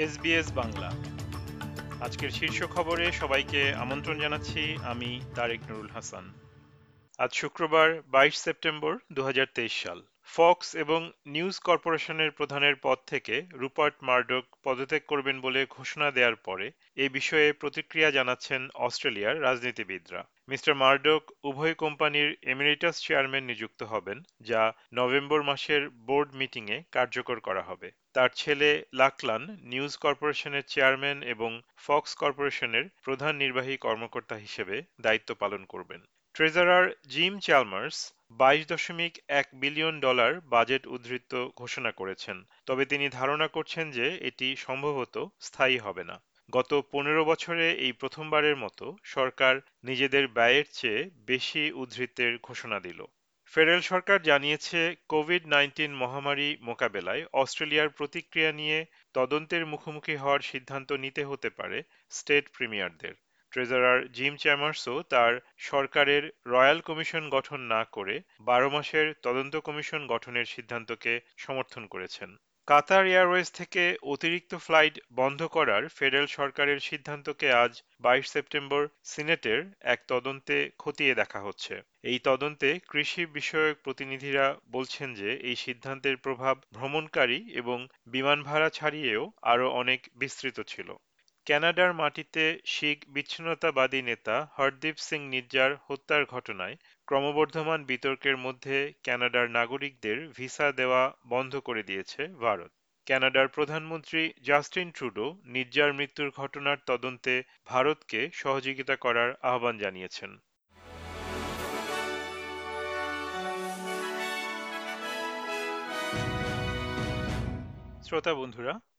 SBS Bangla. আজকের শীর্ষ খবরে সবাইকে আমন্ত্রণ জানাচ্ছি আমি তারেক নুরুল হাসান। আজ শুক্রবার বাইশ সেপ্টেম্বর দু হাজার তেইশ সাল। ফক্স এবং নিউজ কর্পোরেশনের প্রধানের পদ থেকে রুপার্ট মার্ডক পদত্যাগ করবেন বলে ঘোষণা দেওয়ার পরে এ বিষয়ে প্রতিক্রিয়া জানাচ্ছেন অস্ট্রেলিয়ার রাজনীতিবিদরা। মিস্টার মার্ডক উভয় কোম্পানির এমিরেটাস চেয়ারম্যান নিযুক্ত হবেন, যা নভেম্বর মাসের বোর্ড মিটিংয়ে কার্যকর করা হবে। তার ছেলে লাকলান নিউজ কর্পোরেশনের চেয়ারম্যান এবং ফক্স কর্পোরেশনের প্রধান নির্বাহী কর্মকর্তা হিসেবে দায়িত্ব পালন করবেন। ট্রেজারার জিম চ্যালমার্স বাইশ দশমিক এক বিলিয়ন ডলার বাজেট উদ্ধৃত ঘোষণা করেছেন। তবে তিনি ধারণা করছেন যে এটি সম্ভবত স্থায়ী হবে না। গত পনেরো বছরে এই প্রথমবারের মতো সরকার নিজেদের ব্যয়ের চেয়ে বেশি উদ্ধৃতের ঘোষণা দিল। ফেডারেল সরকার জানিয়েছে, কোভিড নাইন্টিন মহামারী মোকাবেলায় অস্ট্রেলিয়ার প্রতিক্রিয়া নিয়ে তদন্তের মুখোমুখি হওয়ার সিদ্ধান্ত নিতে হতে পারে স্টেট প্রিমিয়ারদের। ট্রেজারার জিম চ্যামার্সও তার সরকারের রয়্যাল কমিশন গঠন না করে বারো মাসের তদন্ত কমিশন গঠনের সিদ্ধান্তকে সমর্থন করেছেন। কাতার এয়ারওয়েজ থেকে অতিরিক্ত ফ্লাইট বন্ধ করার ফেডারেল সরকারের সিদ্ধান্তকে আজ বাইশ সেপ্টেম্বর সিনেটের এক তদন্তে খতিয়ে দেখা হচ্ছে। এই তদন্তে কৃষি বিষয়ক প্রতিনিধিরা বলছেন যে এই সিদ্ধান্তের প্রভাব ভ্রমণকারী এবং বিমান ভাড়া ছাড়িয়েও আরও অনেক বিস্তৃত ছিল। ক্যানাডার মাটিতে শিখ বিচ্ছিন্নতাবাদী নেতা হরদীপ সিং নির্জার হত্যার ঘটনায় ক্রমবর্ধমান বিতর্কের মধ্যে ক্যানাডার নাগরিকদের ভিসা দেওয়া বন্ধ করে দিয়েছে ভারত। ক্যানাডার প্রধানমন্ত্রী জাস্টিন ট্রুডো নির্জার মৃত্যুর ঘটনার তদন্তে ভারতকে সহযোগিতা করার আহ্বান জানিয়েছেন। শ্রোতা বন্ধুরা